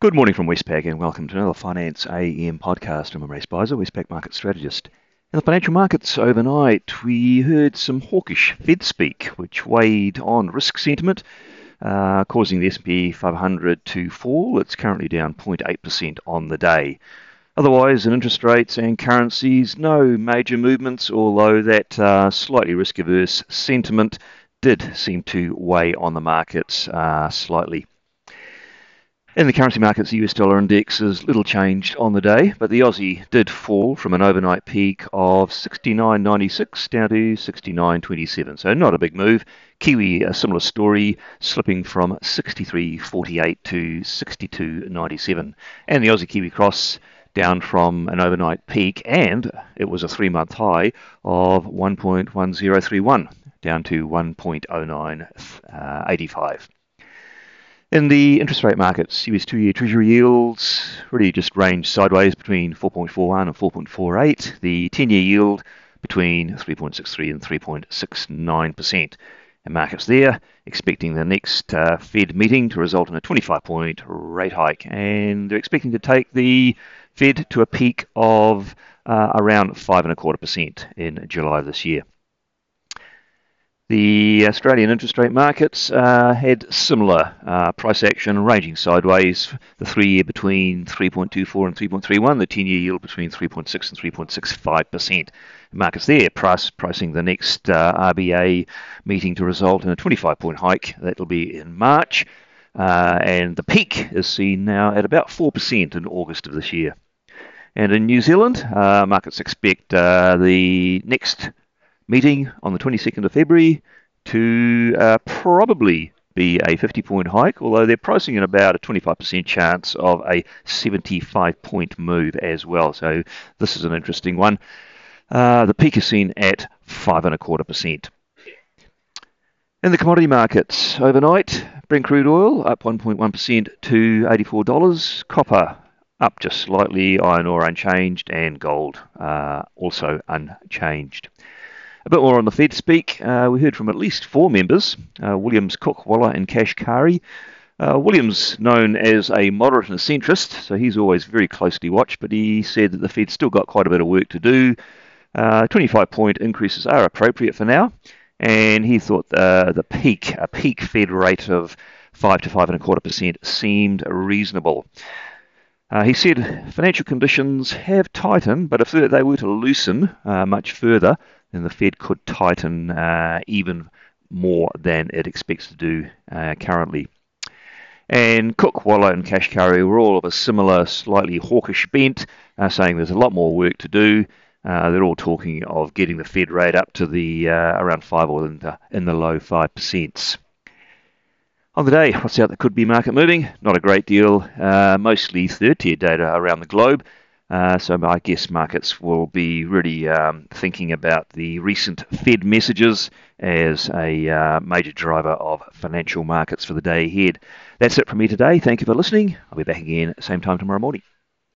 Good morning from Westpac and welcome to another Finance AM podcast. I'm Imre Speizer, Westpac market strategist. In the financial markets overnight, we heard some hawkish Fed speak, which weighed on risk sentiment, uh, causing the S&P 500 to fall. It's currently down 0.8% on the day. Otherwise, in interest rates and currencies, no major movements, although that uh, slightly risk-averse sentiment did seem to weigh on the markets uh, slightly. In the currency markets, the US dollar index is little changed on the day, but the Aussie did fall from an overnight peak of 69.96 down to 69.27. So not a big move. Kiwi, a similar story, slipping from 63.48 to 62.97. And the Aussie Kiwi cross down from an overnight peak, and it was a three month high of 1.1031, down to 1.0985. In the interest rate markets, US two year Treasury yields really just range sideways between 4.41 and 4.48. The 10 year yield between 3.63 and 3.69%. And markets there expecting the next uh, Fed meeting to result in a 25 point rate hike. And they're expecting to take the Fed to a peak of uh, around five and a quarter percent in July this year. The Australian interest rate markets uh, had similar uh, price action ranging sideways. The three year between 3.24 and 3.31, the 10 year yield between 3.6 and 3.65%. Markets there price, pricing the next uh, RBA meeting to result in a 25 point hike. That'll be in March. Uh, and the peak is seen now at about 4% in August of this year. And in New Zealand, uh, markets expect uh, the next meeting on the 22nd of February to uh, probably be a 50 point hike, although they're pricing in about a 25% chance of a 75 point move as well. So this is an interesting one. Uh, the peak is seen at five and a quarter percent. In the commodity markets overnight, Brent crude oil up 1.1% to $84. Copper up just slightly, iron ore unchanged, and gold uh, also unchanged. A bit more on the Fed speak. Uh, we heard from at least four members uh, Williams, Cook, Waller, and Kashkari. Uh, Williams, known as a moderate and a centrist, so he's always very closely watched, but he said that the Fed's still got quite a bit of work to do. Uh, 25 point increases are appropriate for now, and he thought the peak, a peak Fed rate of 5 to 5 and a quarter percent seemed reasonable. Uh, he said financial conditions have tightened, but if they were to loosen uh, much further, then the Fed could tighten uh, even more than it expects to do uh, currently. And Cook, Waller, and Kashkari were all of a similar, slightly hawkish bent, uh, saying there's a lot more work to do. Uh, they're all talking of getting the Fed rate up to the uh, around five or in the, in the low five percent. On the day, what's out that could be market moving? Not a great deal. Uh, mostly third-tier data around the globe. Uh, so I guess markets will be really um, thinking about the recent Fed messages as a uh, major driver of financial markets for the day ahead. That's it from me today. Thank you for listening. I'll be back again same time tomorrow morning.